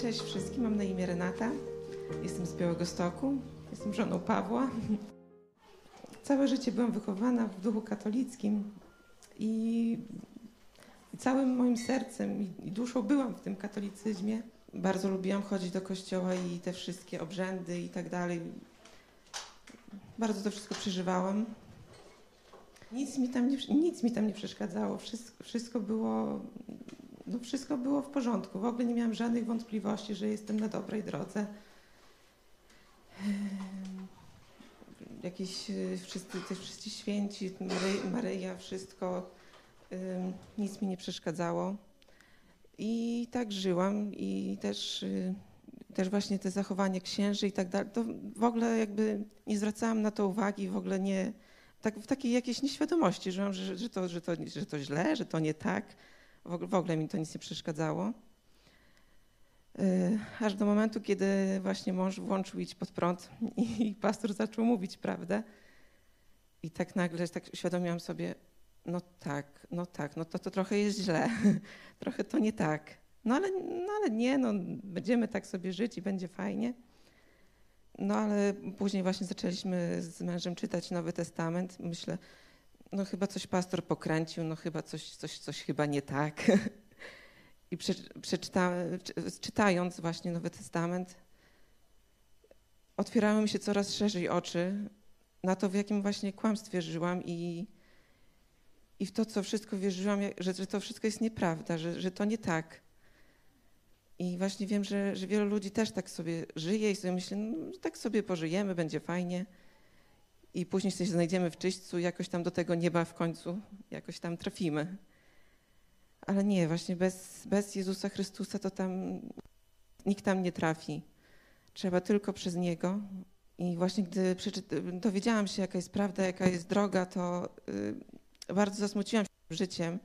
Cześć wszystkim, mam na imię Renata. Jestem z Białego Stoku. Jestem żoną Pawła. Całe życie byłam wychowana w duchu katolickim i całym moim sercem i duszą byłam w tym katolicyzmie. Bardzo lubiłam chodzić do kościoła i te wszystkie obrzędy i tak dalej. Bardzo to wszystko przeżywałam. Nic mi tam nie, nic mi tam nie przeszkadzało. Wszystko, wszystko było no wszystko było w porządku. W ogóle nie miałam żadnych wątpliwości, że jestem na dobrej drodze. Jakieś y, wszyscy, wszyscy święci, Maryja, wszystko, nic mi nie przeszkadzało. I tak żyłam i też, y, też właśnie te zachowanie księży i tak dalej, to w ogóle jakby nie zwracałam na to uwagi, w ogóle nie, tak, w takiej jakiejś nieświadomości, że, że, że, to, że, to, że to źle, że to nie tak w ogóle mi to nic nie przeszkadzało. Y, aż do momentu, kiedy właśnie mąż włączył iść pod prąd i pastor zaczął mówić prawdę. I tak nagle tak uświadomiłam sobie, no tak, no tak, no to, to trochę jest źle, trochę to nie tak. No ale, no ale nie, no będziemy tak sobie żyć i będzie fajnie. No ale później właśnie zaczęliśmy z mężem czytać Nowy Testament. Myślę, no chyba coś pastor pokręcił, no chyba coś, coś, coś chyba nie tak. I przeczyta, czytając właśnie Nowy Testament, otwierały mi się coraz szerzej oczy na to, w jakim właśnie kłamstwie żyłam i, i w to, co wszystko wierzyłam, że, że to wszystko jest nieprawda, że, że to nie tak. I właśnie wiem, że, że wielu ludzi też tak sobie żyje i sobie myśli, no, tak sobie pożyjemy, będzie fajnie i później się znajdziemy w czyśćcu, jakoś tam do tego nieba w końcu jakoś tam trafimy. Ale nie, właśnie bez, bez Jezusa Chrystusa to tam nikt tam nie trafi. Trzeba tylko przez Niego. I właśnie gdy dowiedziałam się, jaka jest prawda, jaka jest droga, to y, bardzo zasmuciłam się życiem,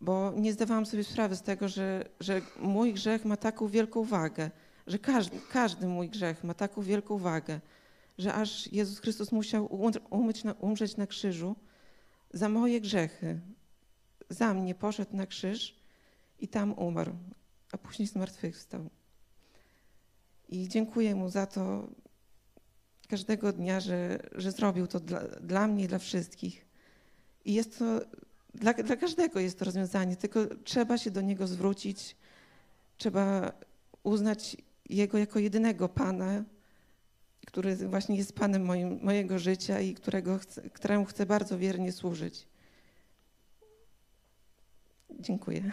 bo nie zdawałam sobie sprawy z tego, że, że mój grzech ma taką wielką wagę, że każdy, każdy mój grzech ma taką wielką wagę, że aż Jezus Chrystus musiał umyć na, umrzeć na krzyżu za moje grzechy. Za mnie poszedł na krzyż i tam umarł, a później zmartwychwstał. I dziękuję Mu za to każdego dnia, że, że zrobił to dla, dla mnie i dla wszystkich. I jest to, dla, dla każdego jest to rozwiązanie, tylko trzeba się do Niego zwrócić, trzeba uznać Jego jako jedynego Pana, który właśnie jest Panem moim, mojego życia i którego chcę, któremu chcę bardzo wiernie służyć. Dziękuję.